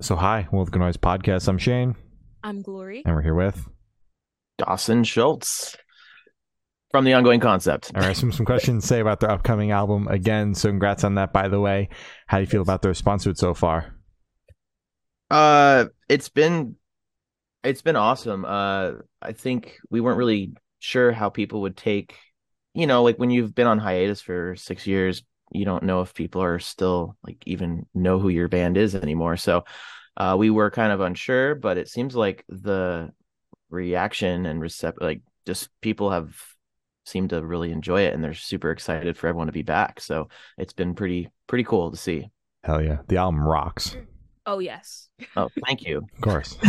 So, hi, Welcome to Noise Podcast. I'm Shane, I'm Glory. and we're here with. Dawson Scholz from the ongoing concept. All right, some some questions to say about their upcoming album again. So, congrats on that, by the way. How do you feel about the response to it so far? Uh, it's been it's been awesome. Uh, I think we weren't really sure how people would take, you know, like when you've been on hiatus for six years, you don't know if people are still like even know who your band is anymore. So, uh, we were kind of unsure, but it seems like the reaction and recept like just people have seemed to really enjoy it and they're super excited for everyone to be back. So it's been pretty pretty cool to see. Hell yeah, the album rocks. Oh yes. Oh, thank you. Of course.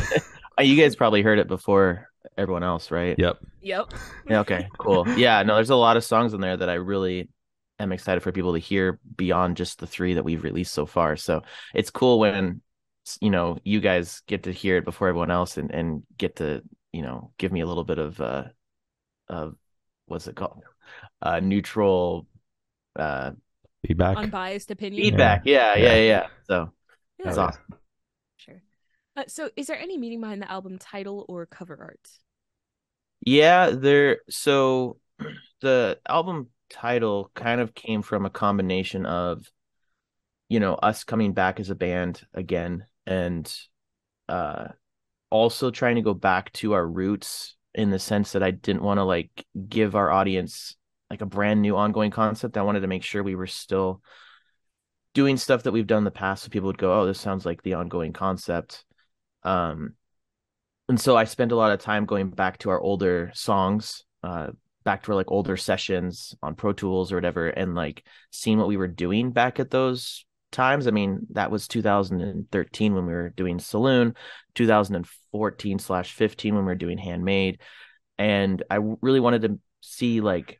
Uh, You guys probably heard it before everyone else, right? yep. Yep. Yeah, okay, cool. Yeah, no, there's a lot of songs in there that I really am excited for people to hear beyond just the three that we've released so far. So it's cool when you know you guys get to hear it before everyone else and and get to you know give me a little bit of uh of what's it called uh neutral uh Feedback. Unbiased opinion. feedback. Yeah, yeah, Yeah. yeah. yeah. So Yeah. that's awesome. Sure. Uh, so, is there any meaning behind the album title or cover art? Yeah, there. So the album title kind of came from a combination of, you know, us coming back as a band again and uh also trying to go back to our roots in the sense that I didn't want to like give our audience like a brand new ongoing concept. I wanted to make sure we were still doing stuff that we've done in the past so people would go, "Oh, this sounds like the ongoing concept." Um and so I spent a lot of time going back to our older songs, uh, back to our like older sessions on Pro Tools or whatever, and like seeing what we were doing back at those times. I mean, that was 2013 when we were doing Saloon, 2014 slash 15 when we were doing Handmade, and I really wanted to see like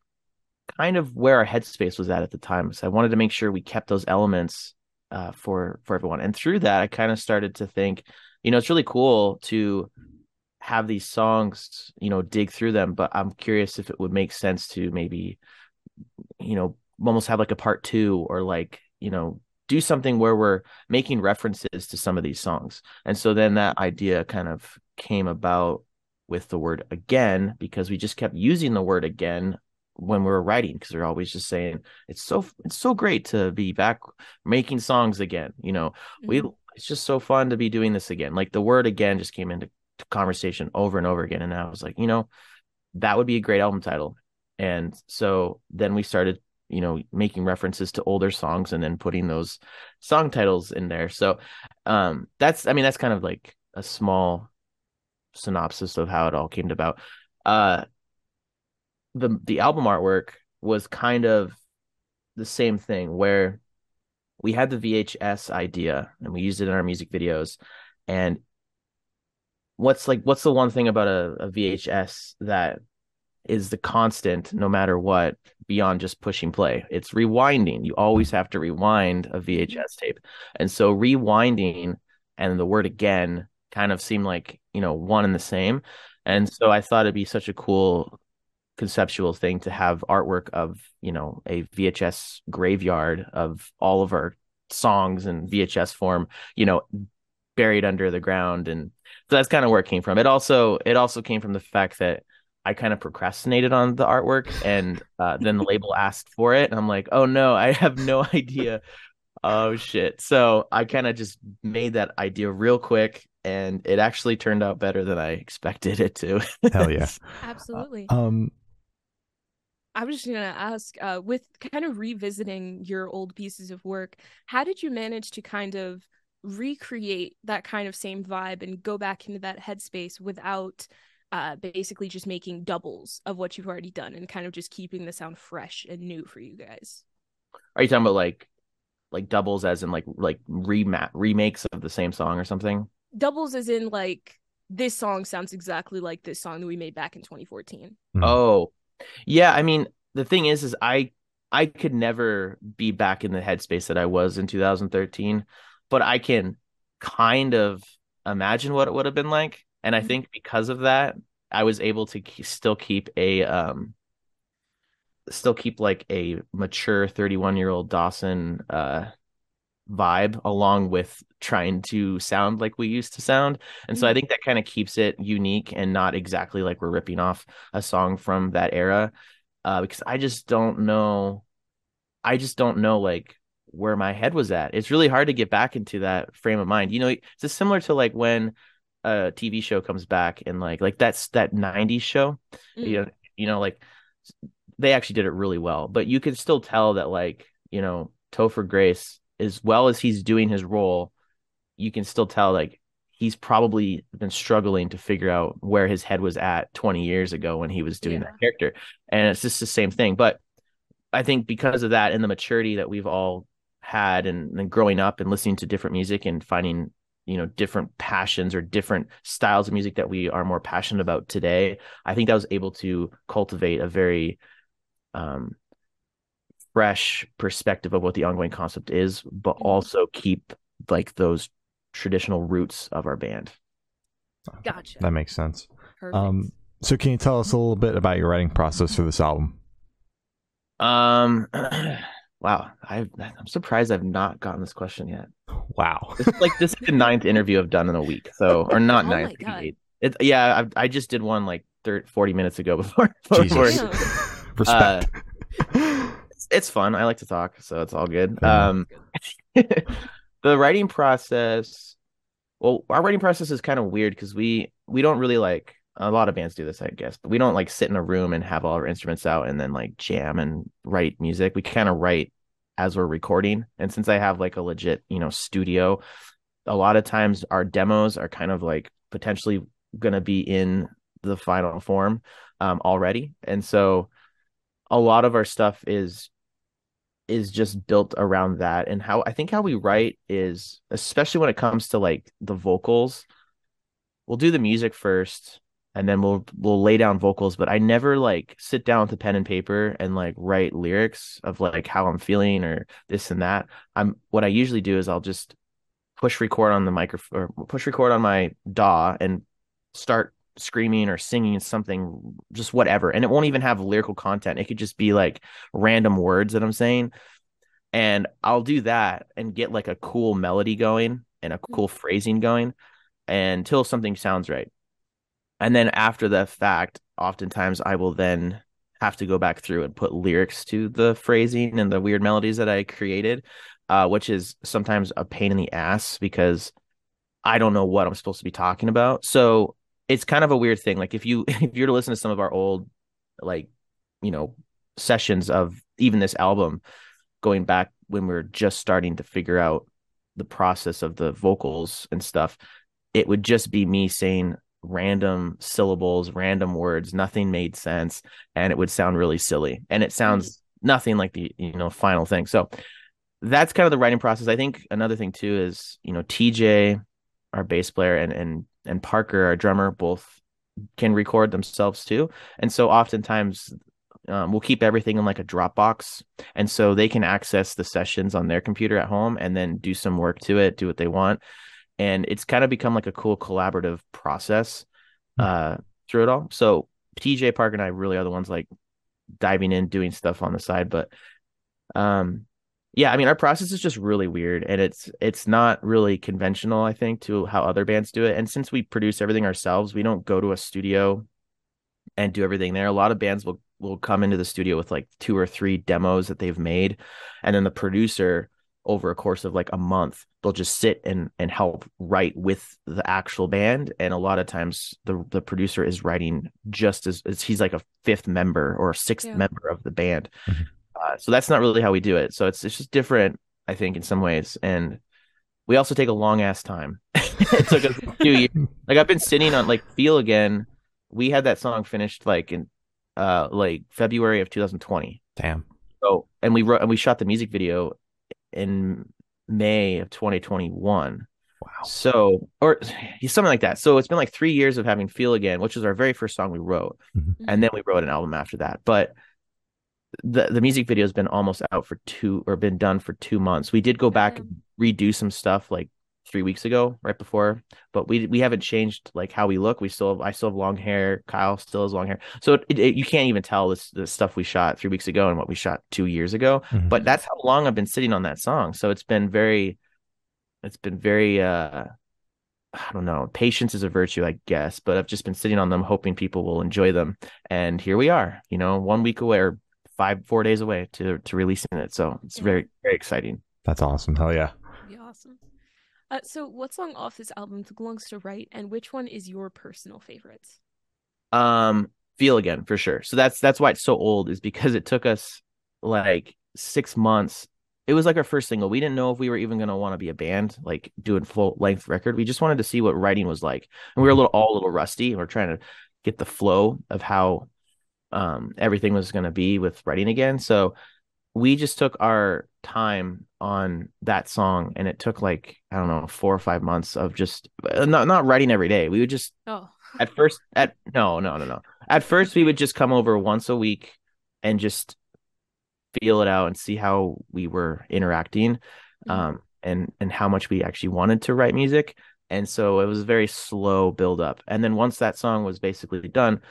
kind of where our headspace was at at the time. So I wanted to make sure we kept those elements uh, for for everyone, and through that, I kind of started to think, you know, it's really cool to have these songs, you know, dig through them, but I'm curious if it would make sense to maybe, you know, almost have like a part two or like, you know, do something where we're making references to some of these songs. And so then that idea kind of came about with the word again because we just kept using the word again when we were writing because they're always just saying it's so it's so great to be back making songs again you know we Mhm. it's just so fun to be doing this again like the word again just came into conversation over and over again and i was like you know that would be a great album title. And so then we started you know making references to older songs and then putting those song titles in there. So um that's i mean that's kind of like a small synopsis of how it all came about. Uh the the album artwork was kind of the same thing where we had the VHS idea and we used it in our music videos and what's like what's the one thing about a, a VHS that is the constant no matter what beyond just pushing play? It's rewinding. You always have to rewind a mm-hmm. VHS tape. And so rewinding and the word again kind of seemed like you know one and the same. And so I thought it'd be such a cool conceptual thing to have artwork of you know a VHS graveyard of all of our songs in VHS form you know buried under the ground and so that's kind of where it came from it also it also came from the fact that I kind of procrastinated on the artwork and uh, then the label asked for it and I'm like oh no I have no idea oh shit so I kind of just made that idea real quick and it actually turned out better than I expected it to Hell yeah. Absolutely. Um, I was just gonna ask, uh, with kind of revisiting your old pieces of work, how did you manage to kind of recreate that kind of same vibe and go back into that headspace without uh basically just making doubles of what you've already done and kind of just keeping the sound fresh and new for you guys? Are you talking about like like doubles as in like like rema- remakes of the same song or something? Doubles as in like this song sounds exactly like this song that we made back in 2014. Mhm. Oh. Yeah, I mean, the thing is is I I could never be back in the headspace that I was in 2013, but I can kind of imagine what it would have been like, and I Mhm. think because of that, I was able to still keep a um still keep like a mature 31 year old Dawson uh vibe along with trying to sound like we used to sound. And so I think that kind of keeps it unique and not exactly like we're ripping off a song from that era. Uh, because I just don't know. I just don't know like where my head was at. It's really hard to get back into that frame of mind. You know, it's just similar to like when a TV show comes back and like like that's that 90s show. Mm. You know, you know, like they actually did it really well, but you could still tell that like, you know, Topher Grace, as well as he's doing his role, you can still tell like he's probably been struggling to figure out where his head was at 20 years ago when he was doing Yeah. that character. And it's just the same thing. But I think because of that and the maturity that we've all had and, and growing up and listening to different music and finding you know different passions or different styles of music that we are more passionate about today i think that was able to cultivate a very um fresh perspective of what the ongoing concept is but Mhm. also keep like those traditional roots of our band Gotcha. That makes sense. Perfect. Um, so can you tell us a little bit about your writing process for this album? um wow i i'm surprised i've not gotten this question yet Wow. This is like this is the ninth interview I've done in a week. So or not Oh ninth, maybe God. It, yeah, I, I just did one like 30, 40 minutes ago before. before Jesus. Damn. Respect. it's, it's fun. I like to talk, so it's all good. Um, the writing process. Well, our writing process is kind of weird because we we don't really like a lot of bands do this, I guess, but we don't like sit in a room and have all our instruments out and then like jam and write music. We kind of write as we're recording. And since I have like a legit, you know, studio, a lot of times our demos are kind of like potentially going to be in the final form um, already. And so a lot of our stuff is is just built around that and how I think how we write is especially when it comes to like the vocals we'll do the music first and then we'll we'll lay down vocals but I never like sit down with a pen and paper and like write lyrics of like how I'm feeling or this and that. I'm what I usually do is I'll just push record on the microphone or push record on my DAW and start screaming or singing something just whatever and it won't even have lyrical content. It could just be like random words that I'm saying and I'll do that and get like a cool melody going and a cool mm-hmm. phrasing going until something sounds right and then after the fact oftentimes I will then have to go back through and put lyrics to the phrasing and the weird melodies that I created uh, which is sometimes a pain in the ass because I don't know what I'm supposed to be talking about. So it's kind of a weird thing. Like if you if you're to listen to some of our old like you know sessions of even this album going back when we are just starting to figure out the process of the vocals and stuff, it would just be me saying random syllables, random words, nothing made sense, and it would sound really silly. And it sounds nothing like the you know final thing. So that's kind of the writing process. I think another thing too is, you know, TJ, our bass player, and and and Parker, our drummer, both can record themselves too. And so oftentimes um, we'll keep everything in like a Dropbox, and so they can access the sessions on their computer at home and then do some work to it, do what they want, and it's kind of become like a cool collaborative process uh, through it all. So TJ Parker and I really are the ones like diving in, doing stuff on the side, but um yeah i mean our process is just really weird and it's it's not really conventional i think to how other bands do it and since we produce everything ourselves we don't go to a studio and do everything there a lot of bands will will come into the studio with like two or three demos that they've made and then the producer over a course of like a month they'll just sit and and help write with the actual band. And a lot of times the the producer is writing just as, as he's like a fifth member or a sixth Yeah. member of the band. Mhm. uh, so that's not really how we do it. So it's it's just different i think in some ways. And we also take a long ass time. It took us a few years. Like i've been sitting on like feel again. We had that song finished like in uh like february of 2020 Damn. so and we wrote and we shot the music video in May of 2021. Wow. So or something like that. So it's been like three years of having Feel Again, which is our very first song we wrote. Mhm. And then we wrote an album after that. But the the music video has been almost out for two or been done for two months. We did go back and redo some stuff like three weeks ago, right before, but we we haven't changed like how we look. We still have, I still have long hair. Kyle still has long hair. So it, it, you can't even tell this the stuff we shot three weeks ago and what we shot two years ago Mhm. but that's how long I've been sitting on that song. So it's been very it's been very uh I don't know, patience is a virtue, I guess, but I've just been sitting on them hoping people will enjoy them. And here we are, you know, one week away or five, four days away to to releasing it. So it's very, very exciting. That's awesome. Hell yeah. Be awesome. Uh, so, what song off this album took longest to write, and which one is your personal favorite? Um, feel again for sure. So that's that's why it's so old, is because it took us like six months. It was like our first single. We didn't know if we were even gonna want to be a band, like doing full length record. We just wanted to see what writing was like. And we were a little all a little rusty. And we're trying to get the flow of how um everything was gonna be with writing again. So we just took our time on that song and it took like I don't know, four or five months of just uh, not not writing every day. We would just Oh, at first at no no no no at first we would just come over once a week and just feel it out and see how we were interacting Mhm. um and and how much we actually wanted to write music and so it was a very slow build up and then once that song was basically done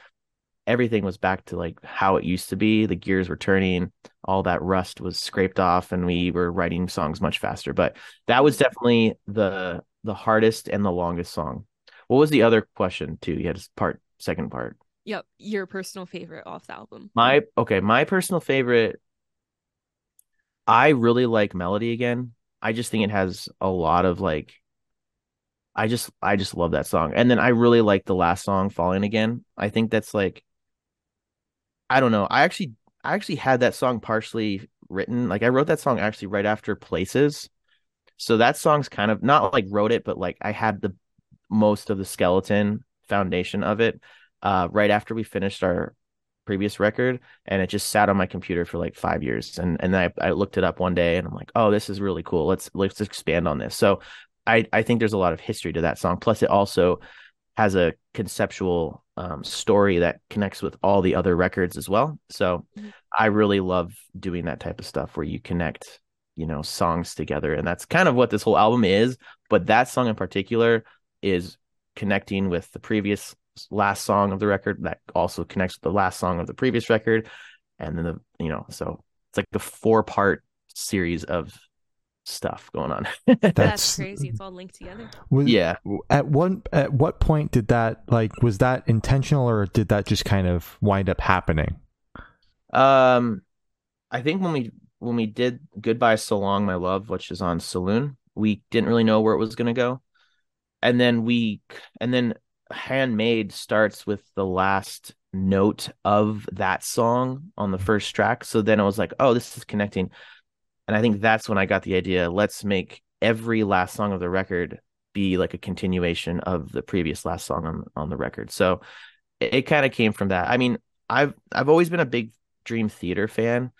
everything was back to like how it used to be the gears were turning all that rust was scraped off and we were writing songs much faster but that was definitely the the hardest and the longest song what was the other question too? You had part, second part. yep. Your personal favorite off the album. My okay, my personal favorite. I really like Melody again. I just think it has a lot of like. I just I just love that song, and then I really like the last song, Falling Again. I think that's like. I don't know. I actually I actually had that song partially written. Like I wrote that song actually right after Places. So that song's kind of not like wrote it, but like I had the most of the skeleton foundation of it uh, right after we finished our previous record, and it just sat on my computer for like five years. And and I I looked it up one day, and I'm like, oh, this is really cool. Let's let's expand on this. So I I think there's a lot of history to that song. Plus, it also has a conceptual um, story that connects with all the other records as well. So Mhm. I really love doing that type of stuff where you connect, you know, songs together, and that's kind of what this whole album is. But that song in particular is connecting with the previous last song of the record that also connects with the last song of the previous record and then the you know so it's like the four part series of stuff going on That's, That's- crazy. It's all linked together. Was, yeah At one at what point did that like was that intentional or did that just kind of wind up happening? um i think when we when we did goodbye so long my love which is on saloon we didn't really know where it was going to go and then we and then handmade starts with the last note of that song on the first track so then I was like oh this is connecting and i think that's when i got the idea let's make every last song of the record be like a continuation of the previous last song on on the record. So it, it kind of came from that. I mean i've i've always been a big dream theater fan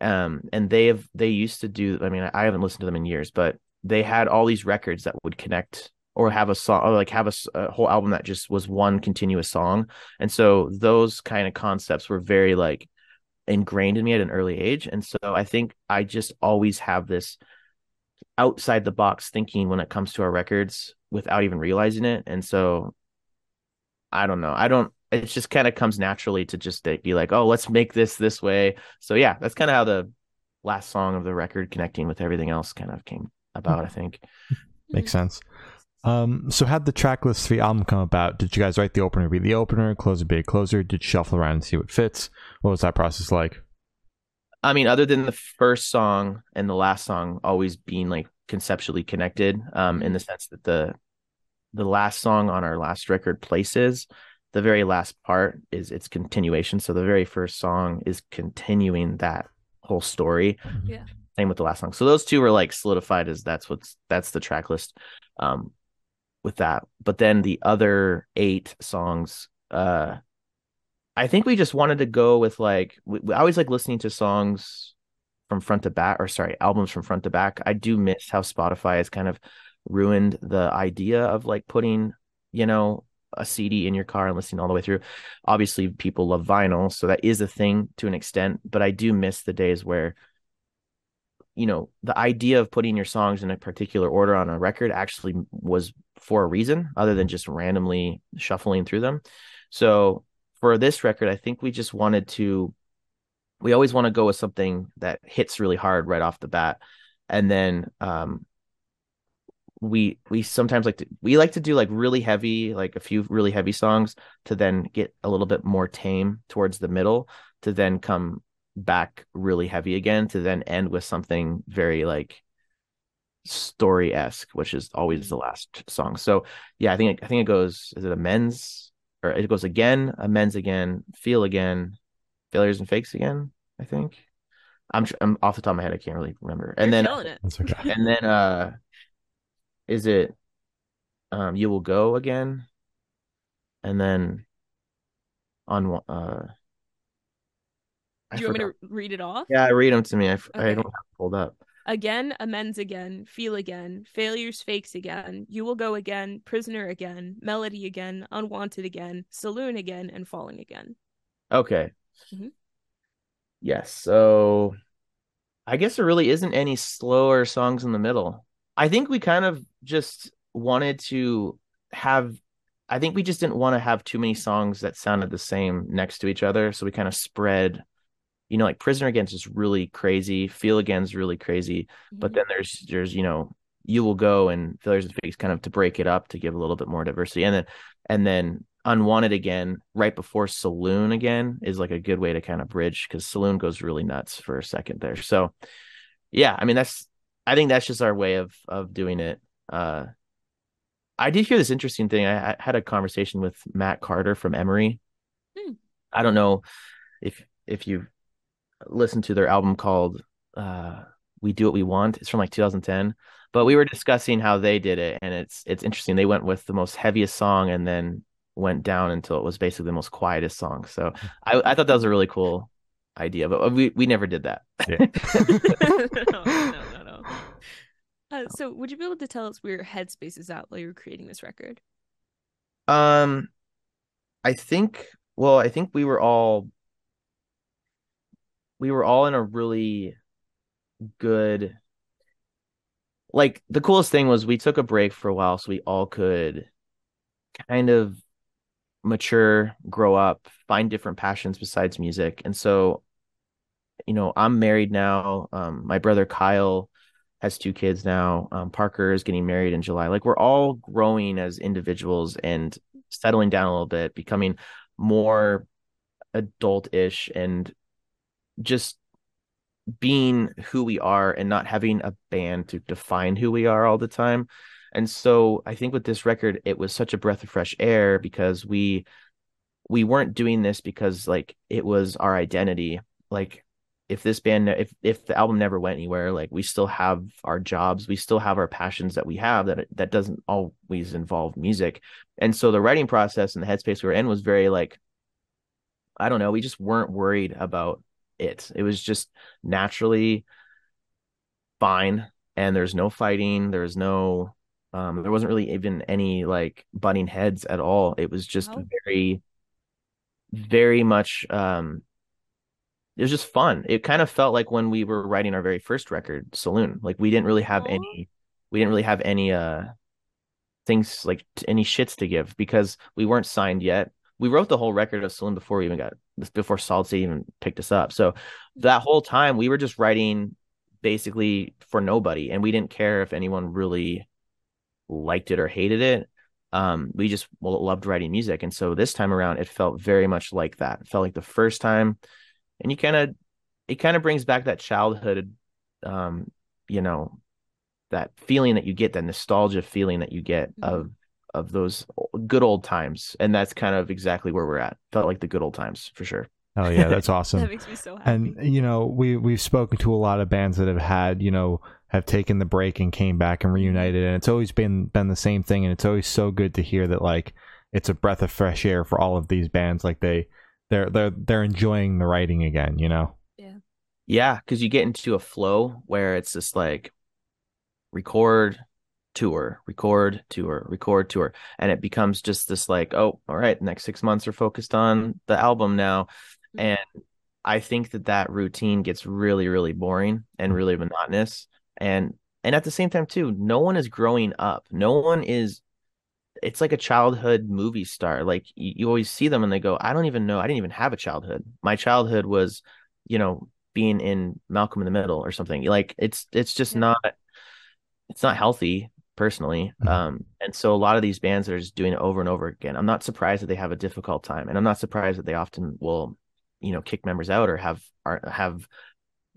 um and they have they used to do i mean i haven't listened to them in years but they had all these records that would connect or have a song or like have a whole album that just was one continuous song. And so those kind of concepts were very like ingrained in me at an early age. And so i think i just always have this outside the box thinking when it comes to our records without even realizing it. And so i don't know. I don't it just kind of comes naturally to just be like oh let's make this this way. So yeah that's kind of how the last song of the record connecting with everything else kind of came about i think. Makes sense. Um, so how'd the track list for the album come about? Did you guys write the opener be the opener, closer be a closer? Did you shuffle around and see what fits? What was that process like? I mean, other than the first song and the last song always being like conceptually connected, um, in the sense that the the last song on our last record, Places, the very last part is its continuation. So the very first song is continuing that whole story. Yeah. Same with the last song. So those two were like solidified as that's what's that's the track list. Um with that. But then the other eight songs, uh I think we just wanted to go with like we, we- always like listening to songs from front to back or sorry, albums from front to back. I do miss how Spotify has kind of ruined the idea of like putting, you know, a CD in your car and listening all the way through. Obviously, people love vinyl, so that is a thing to an extent, but I do miss the days where you know, the idea of putting your songs in a particular order on a record actually was for a reason other than just randomly shuffling through them. So for this record, I think we just wanted to, we always want to go with something that hits really hard right off the bat. And then, um, we we sometimes like to we like to do like really heavy like a few really heavy songs to then get a little bit more tame towards the middle to then come back really heavy again to then end with something very like story esque, which is always the last song. So yeah, I think I think it goes. Is it amends or it goes again, amends again, feel again, failures and fakes again? I think. I'm I'm off the top of my head. I can't really remember. And You're then killing it. That's okay. and then uh, is it um you will go again, and then on one- uh. I Do you want me to read it off? Yeah, read them to me. I, Okay. don't have it pulled up. Again, amends again, feel again, failures fakes again, you will go again, prisoner again, melody again, unwanted again, saloon again, and falling again. Okay. Mhm. Yes. So I guess there really isn't any slower songs in the middle. I think we kind of just wanted to have, I think we just didn't want to have too many songs that sounded the same next to each other. So we kind of spread, you know, like Prisoner Against is really crazy, Feel Again is really crazy, but Mhm. then there's, there's, you know, You Will Go and Failures and Fakes kind of to break it up to give a little bit more diversity. And then, and then Unwanted again, right before Saloon again is like a good way to kind of bridge because Saloon goes really nuts for a second there. So, yeah, I mean that's I think that's just our way of of doing it. Uh, I did hear this interesting thing. I, I had a conversation with Matt Carter from Emery. Hmm. I don't know if if you've listened to their album called uh, "We Do What We Want." It's from like 2010, but we were discussing how they did it, and it's it's interesting. They went with the most heaviest song, and then went down until it was basically the most quietest song. So I, I thought that was a really cool idea, but we we never did that. Yeah. no, no, no, no. Uh, so, would you be able to tell us where your headspace is at while you were creating this record? Um, I think, well, I think we were all we were all in a really good like the coolest thing was we took a break for a while so we all could kind of mature, grow up, find different passions besides music. And so, you know, I'm married now. Um, my brother Kyle has two kids now. Um, Parker is getting married in July. Like we're all growing as individuals and settling down a little bit, becoming more adult-ish and just being who we are and not having a band to define who we are all the time. And so I think with this record, it was such a breath of fresh air because we we weren't doing this because like it was our identity. Like if this band if if the album never went anywhere, like we still have our jobs, we still have our passions that we have that that doesn't always involve music. And so the writing process and the headspace we were in was very like I don't know, we just weren't worried about it. It was just naturally fine and there's no fighting, there's no um there wasn't really even any like butting heads at all. It was just Wow. very very much um it was just fun. It kind of felt like when we were writing our very first record, Saloon. Like we didn't really have any we didn't really have any uh things like any shits to give because we weren't signed yet. We wrote the whole record of Saloon before we even got this before Solid State even picked us up. So that whole time we were just writing basically for nobody and we didn't care if anyone really liked it or hated it. Um, we just loved writing music. And so this time around it felt very much like that. It felt like the first time and you kind of it kind of brings back that childhood um, you know, that feeling that you get, that nostalgia feeling that you get Mhm. of of those good old times. And that's kind of exactly where we're at. Felt like the good old times for sure. Oh yeah, that's awesome. That makes me so happy. and you know we we've spoken to a lot of bands that have had you know have taken the break and came back and mm-hmm. reunited and it's always been been the same thing and it's always so good to hear that like it's a breath of fresh air for all of these bands like they they're they're they're enjoying the writing again you know Yeah, Yeah, because you get into a flow where it's just like record, tour, record, tour, record, tour. And it becomes just this like, oh, all right, next six months are focused on the album now. Mhm. And I think that that routine gets really, really boring and really monotonous. And and at the same time too, no one is growing up. No one is it's like a childhood movie star. Like you, you always see them and they go, I don't even know. I didn't even have a childhood. My childhood was, you know, being in Malcolm in the Middle or something. Like it's it's just Yeah. not it's not healthy personally. Mhm. Um, and so a lot of these bands that are just doing it over and over again. I'm not surprised that they have a difficult time, and I'm not surprised that they often will, you know, kick members out or have are have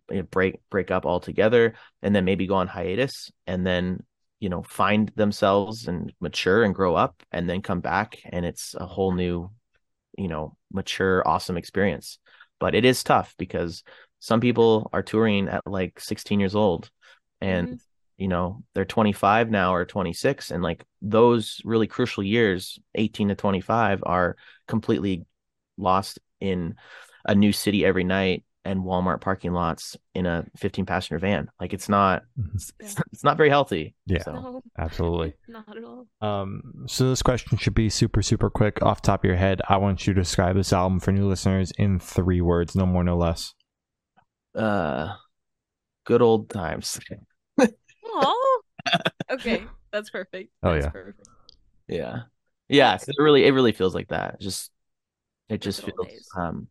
you know, break break up altogether, and then maybe go on hiatus, and then you know find themselves and mature and grow up, and then come back, and it's a whole new, you know, mature, awesome experience. But it is tough because some people are touring at like 16 years old, and Mhm. You know they're 25 now or 26 and like those really crucial years 18 to 25 are completely lost in a new city every night and Walmart parking lots in a 15 passenger van like it's not Mhm. it's, it's not very healthy Yeah. so No, Absolutely. not at all. Um, so this question should be super, super quick off the top of your head. I want you to describe this album for new listeners in three words, no more, no less. uh good old times okay, that's perfect. Oh, That's yeah. perfect. yeah yeah 'cause it really it really feels like that just it just good feels days. um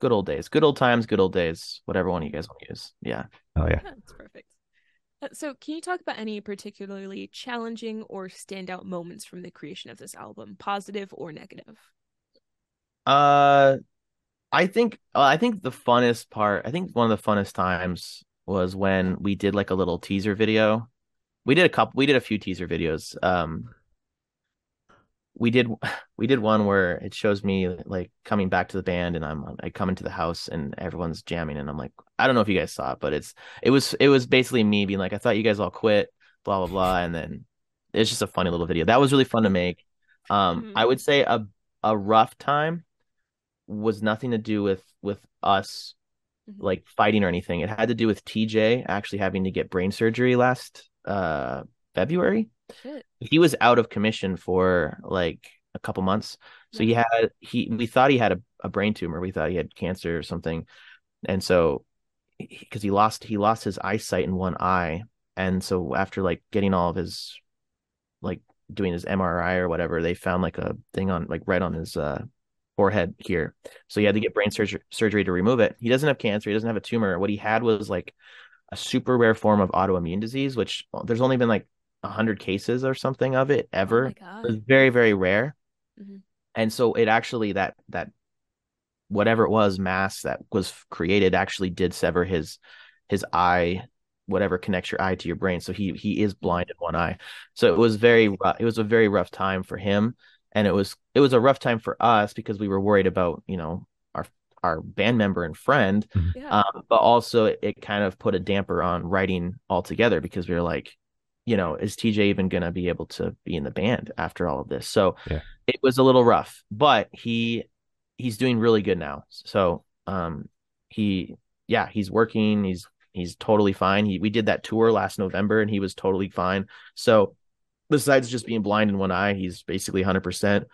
good old days good old times good old days whatever one you guys want to use yeah Oh yeah. Yeah, that's perfect. Uh, So, can you talk about any particularly challenging or standout moments from the creation of this album, positive or negative? Uh, I think uh, I think the funnest part, I think one of the funnest times was when we did like a little teaser video. We did a couple, we did a few teaser videos. Um, we did we did one where it shows me like coming back to the band and I'm I come into the house and everyone's jamming and I'm like I don't know if you guys saw it, but it's it was it was basically me being like I thought you guys all quit, blah blah blah, and then it's just a funny little video. That was really fun to make. Um, Mhm. I would say a a rough time was nothing to do with with us Mhm. like fighting or anything. It had to do with TJ actually having to get brain surgery last uh February. Shit. He was out of commission for like a couple months. So he had he we thought he had a, a brain tumor. We thought he had cancer or something. And so because he lost he lost his eyesight in one eye. And so after like getting all of his like doing his MRI or whatever, they found like a thing on like right on his uh forehead here. So he had to get brain surgery surgery to remove it. He doesn't have cancer, he doesn't have a tumor. What he had was like a super rare form of autoimmune disease, which there's only been like a hundred cases or something of it Oh ever. my It god. was very, very rare. Mhm. And so it actually that that whatever it was mass that was created actually did sever his his eye whatever connects your eye to your brain so he he is blind in one eye so it was very it was a very rough time for him and it was it was a rough time for us because we were worried about you know our our band member and friend Yeah. um, but also it, it kind of put a damper on writing altogether because we were like you know is tj even going to be able to be in the band after all of this? So Yeah. it was a little rough but he he's doing really good now. So um he yeah he's working. He's he's totally fine. He we did that tour last november and he was totally fine. So besides just being blind in one eye he's basically 100%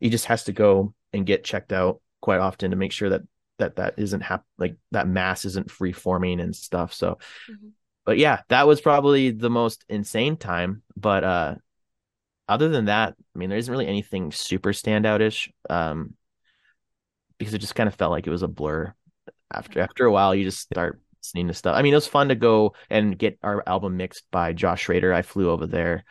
he just has to go and get checked out quite often to make sure that that that isn't hap- like that mass isn't free forming and stuff so. Mhm. but yeah that was probably the most insane time but uh other than that i mean there isn't really anything super standoutish um because it just kind of felt like it was a blur after after a while you just start listening to stuff. I mean it was fun to go and get our album mixed by josh schroeder. I flew over there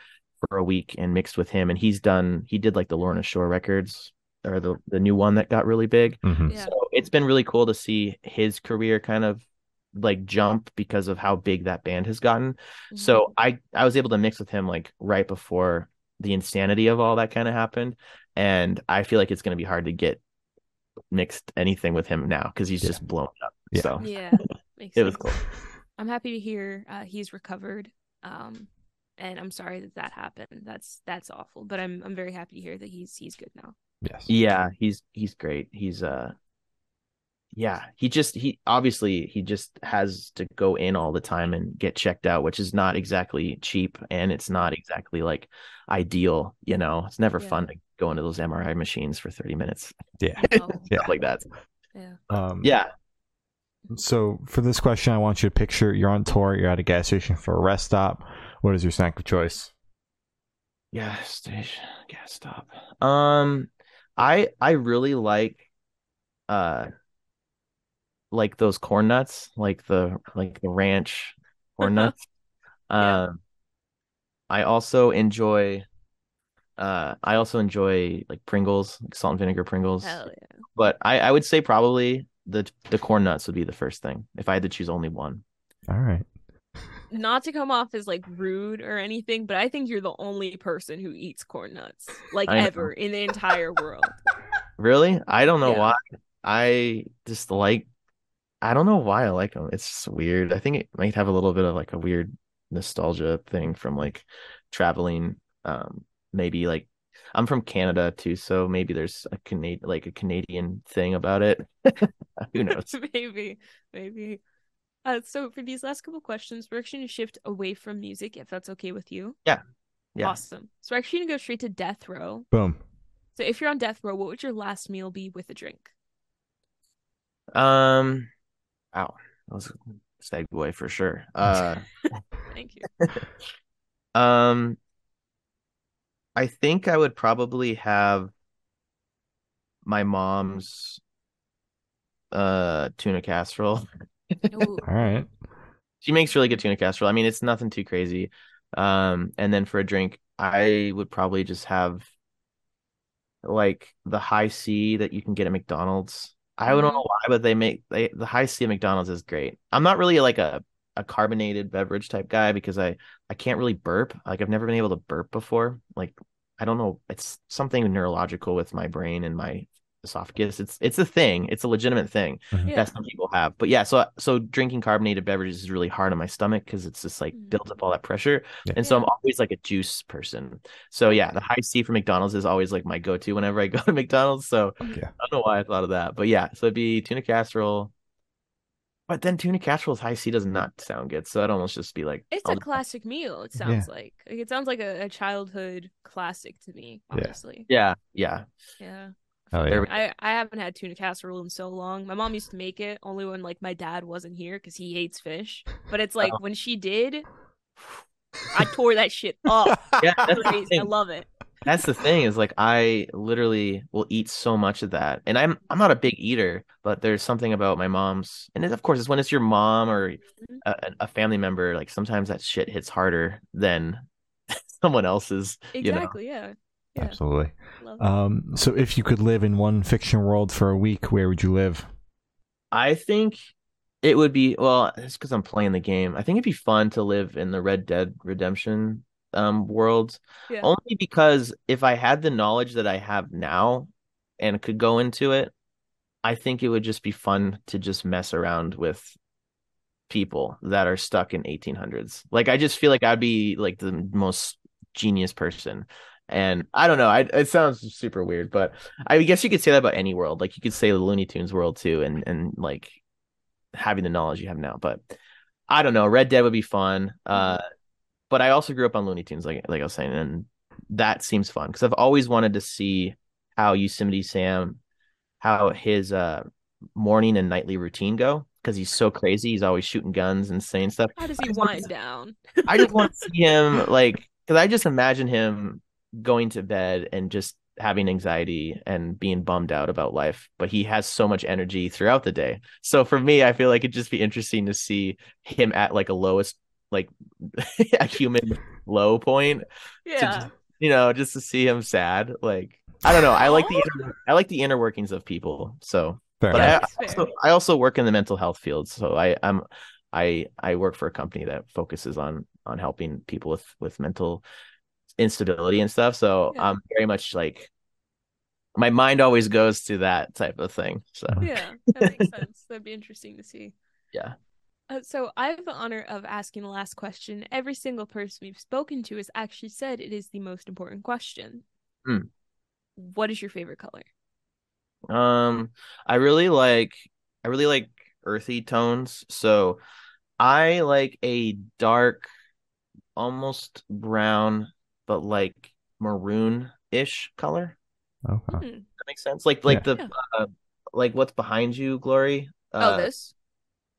for a week and mixed with him and he's done he did like the lorna shore records or the the new one that got really big Mhm. Yeah. so it's been really cool to see his career kind of like jump because of how big that band has gotten. Mhm. So I I was able to mix with him like right before the insanity of all that kind of happened, and I feel like it's going to be hard to get mixed anything with him now because he's Yeah. just blown up. Yeah. So yeah, makes it was cool. I'm happy to hear uh, he's recovered. Um, and I'm sorry that that happened. That's that's awful. But I'm I'm very happy to hear that he's he's good now. Yes. Yeah, he's he's great. He's uh yeah, he just he obviously he just has to go in all the time and get checked out, which is not exactly cheap and it's not exactly like ideal, you know. It's never Yeah. fun to go into those MRI machines for 30 minutes. Yeah. Oh, Yeah. Like that. yeah. Um, Yeah. So for this question, I want you to picture you're on tour, you're at a gas station for a rest stop. What is your snack of choice? Gas station, gas stop. Um I I really like uh like those corn nuts, like the like the ranch corn nuts. Yeah. Um I also enjoy uh I also enjoy like Pringles, like salt and vinegar Pringles. Hell yeah. But I I would say probably the the corn nuts would be the first thing if I had to choose only one. All right. Not to come off as like rude or anything, but I think you're the only person who eats corn nuts, like ever in the entire world. Really? I don't know Yeah. why. I just like I don't know why I like them. It's just weird. I think it might have a little bit of like a weird nostalgia thing from like traveling. Um, maybe like I'm from Canada too, so maybe there's a Canadian like a Canadian thing about it. Who knows? maybe, maybe. Uh, so for these last couple questions, we're actually gonna shift away from music, if that's okay with you. Yeah. Yeah. Awesome. So we're actually gonna go straight to death row. Boom. So if you're on death row, what would your last meal be with a drink? Um, wow, that was a segue for sure. Uh, Thank you. um, I think I would probably have my mom's uh tuna casserole. Ooh, All right. She makes really good tuna casserole. I mean, it's nothing too crazy. Um, and then for a drink, I would probably just have like the Hi-C that you can get at McDonald's. I don't know why, but they make they the Hi-C at McDonald's is great. I'm not really like a a carbonated beverage type guy because I I can't really burp. Like I've never been able to burp before. Like I don't know, it's something neurological with my brain and my esophagus. It's it's a thing. It's a legitimate thing yeah. that some people have. But yeah, so so drinking carbonated beverages is really hard on my stomach because it's just like Mm. builds up all that pressure. Yeah. And so I'm always like a juice person. So yeah, the Hi-C for McDonald's is always like my go-to whenever I go to McDonald's. So Yeah. I don't know why I thought of that. But yeah, so it'd be tuna casserole. But then tuna casserole with Hi-C does not sound good. So I'd almost just be like It's I'll a just- classic meal, it sounds like. Like it sounds like a, a childhood classic to me, Yeah. Yeah, yeah. Yeah. Oh, yeah. I, I haven't had tuna casserole in so long. My mom used to make it only when like my dad wasn't here because he hates fish. But it's like Oh. when she did, I tore that shit up. Yeah, that's Crazy. I love it. That's the thing is like I literally will eat so much of that, and I'm I'm not a big eater, but there's something about my mom's, and it, of course it's when it's your mom or mm-hmm. a, a family member. Like sometimes that shit hits harder than someone else's. You know, Exactly. Yeah. Yeah. Absolutely. Um, so if you could live in one fiction world for a week, where would you live? I think it would be well. It's because I'm playing the game. I think it'd be fun to live in the Red Dead Redemption um world. Yeah. only because if I had the knowledge that I have now and could go into it, I think it would just be fun to just mess around with people that are stuck in 1800s. Like I just feel like I'd be like the most genius person. And I don't know, I it sounds super weird, but I guess you could say that about any world. Like you could say the Looney Tunes world too and and like having the knowledge you have now, but I don't know, Red Dead would be fun. Uh but I also grew up on Looney Tunes, like like I was saying, and that seems fun because I've always wanted to see how Yosemite Sam, how his uh morning and nightly routine go because he's so crazy. He's always shooting guns and saying stuff. How does he wind down? I just want to see him like because I just imagine him going to bed and just having anxiety and being bummed out about life, but he has so much energy throughout the day. So for me, I feel like it'd just be interesting to see him at like a lowest, like a human low point. Yeah. just- You know, just to see him sad. Like I don't know. I like the oh. inner, I like the inner workings of people. So, Fair but enough. I also, I also work in the mental health field. So I I'm I I work for a company that focuses on on helping people with with mental instability and stuff. So Yeah. I'm very much like my mind always goes to that type of thing. So Yeah, that makes sense. That'd be interesting to see. yeah. Uh, so I have the honor of asking the last question. Every single person we've spoken to has actually said it is the most important question. Hmm. What is your favorite color? Um, I really like I really like earthy tones. So I like a dark, almost brown, but like maroon-ish color. Okay. Hmm. That makes sense. Like like Yeah. the Yeah. uh, like what's behind you, Glory. oh, Uh, this.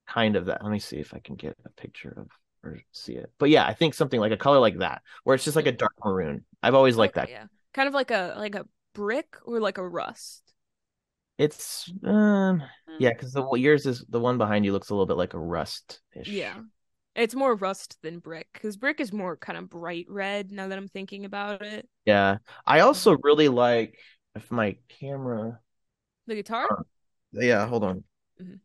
kind of that. Let me see if I can get a picture of or see it. But yeah, I think something like a color like that, where it's just like a dark maroon. I've always liked Okay, that. Yeah, kind of like a like a brick or like a rust. It's um Hmm. yeah, because the yours is the one behind you looks a little bit like a rust ish. Yeah. It's more rust than brick because brick is more kind of bright red. Now that I'm thinking about it, Yeah. I also really like if my camera the guitar. Uh, yeah, hold on. Mhm.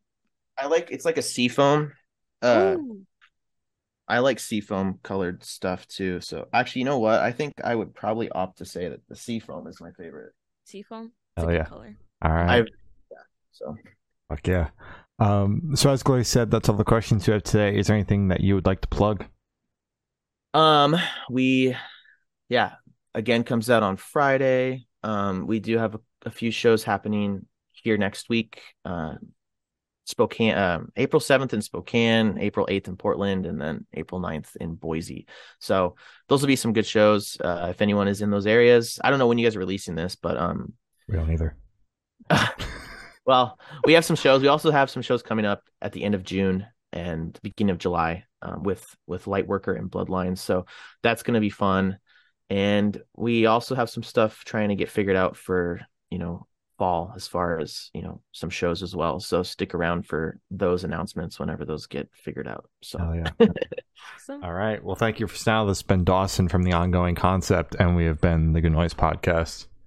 I like it's like a seafoam. Uh Ooh, I like seafoam colored stuff too. So actually, you know what? I think I would probably opt to say that the seafoam is my favorite. seafoam. It's Hell a good yeah. color. All right. I've yeah. So Fuck yeah. Um, so as Glory said, that's all the questions you have today. Is there anything that you would like to plug? um we yeah, again comes out on Friday. Um we do have a, a few shows happening here next week. Uh Spokane um April 7th in Spokane, April 8th in Portland, and then April 9th in Boise. So those will be some good shows. Uh if anyone is in those areas. I don't know when you guys are releasing this, but um We don't either. Well, we have some shows. We also have some shows coming up at the end of June and beginning of July um, with with Lightworker and Bloodlines. So that's going to be fun. And we also have some stuff trying to get figured out for you know fall as far as you know some shows as well. So stick around for those announcements whenever those get figured out. So Hell yeah. Awesome. all right. Well, thank you for now. This has been Dawson from the Ongoing Concept, and we have been the Good Noise Podcast.